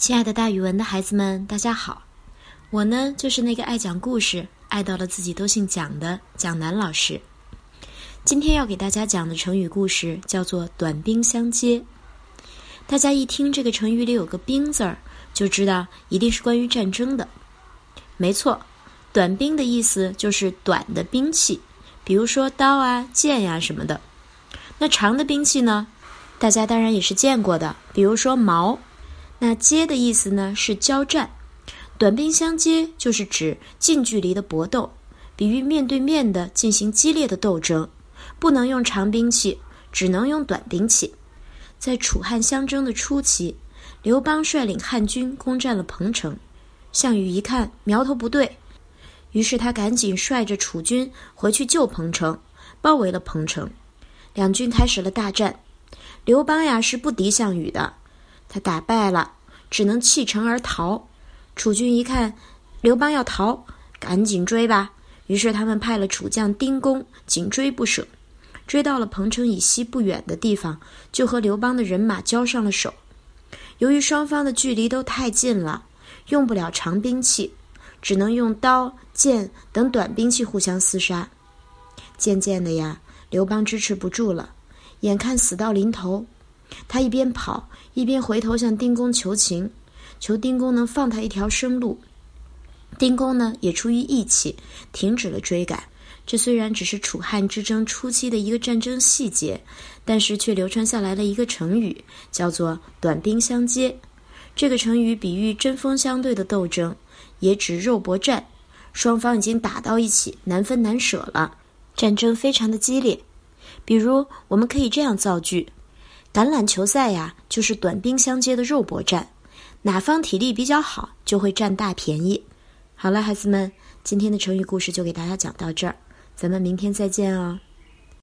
亲爱的，大语文的孩子们，大家好！我呢，就是那个爱讲故事、爱到了自己都姓蒋的蒋楠老师。今天要给大家讲的成语故事叫做“短兵相接”。大家一听这个成语里有个“兵”字儿，就知道一定是关于战争的。没错，短兵的意思就是短的兵器，比如说刀啊、剑呀什么的。那长的兵器呢？大家当然也是见过的，比如说矛。那接的意思呢是交战，短兵相接就是指近距离的搏斗，比喻面对面的进行激烈的斗争，不能用长兵器，只能用短兵器。在楚汉相争的初期，刘邦率领汉军攻占了彭城，项羽一看苗头不对，于是他赶紧率着楚军回去救彭城，包围了彭城，两军开始了大战。刘邦呀是不敌项羽的。他打败了，只能弃城而逃。楚军一看刘邦要逃，赶紧追吧。于是他们派了楚将丁公紧追不舍，追到了彭城以西不远的地方，就和刘邦的人马交上了手。由于双方的距离都太近了，用不了长兵器，只能用刀剑等短兵器互相厮杀。渐渐的呀，刘邦支持不住了，眼看死到临头。他一边跑一边回头向丁公求情，求丁公能放他一条生路。丁公呢也出于义气，停止了追赶。这虽然只是楚汉之争初期的一个战争细节，但是却流传下来了一个成语，叫做“短兵相接”。这个成语比喻针锋相对的斗争，也指肉搏战，双方已经打到一起，难分难舍了，战争非常的激烈。比如，我们可以这样造句。橄榄球赛呀，就是短兵相接的肉搏战，哪方体力比较好，就会占大便宜。好了，孩子们，今天的成语故事就给大家讲到这儿，咱们明天再见哦。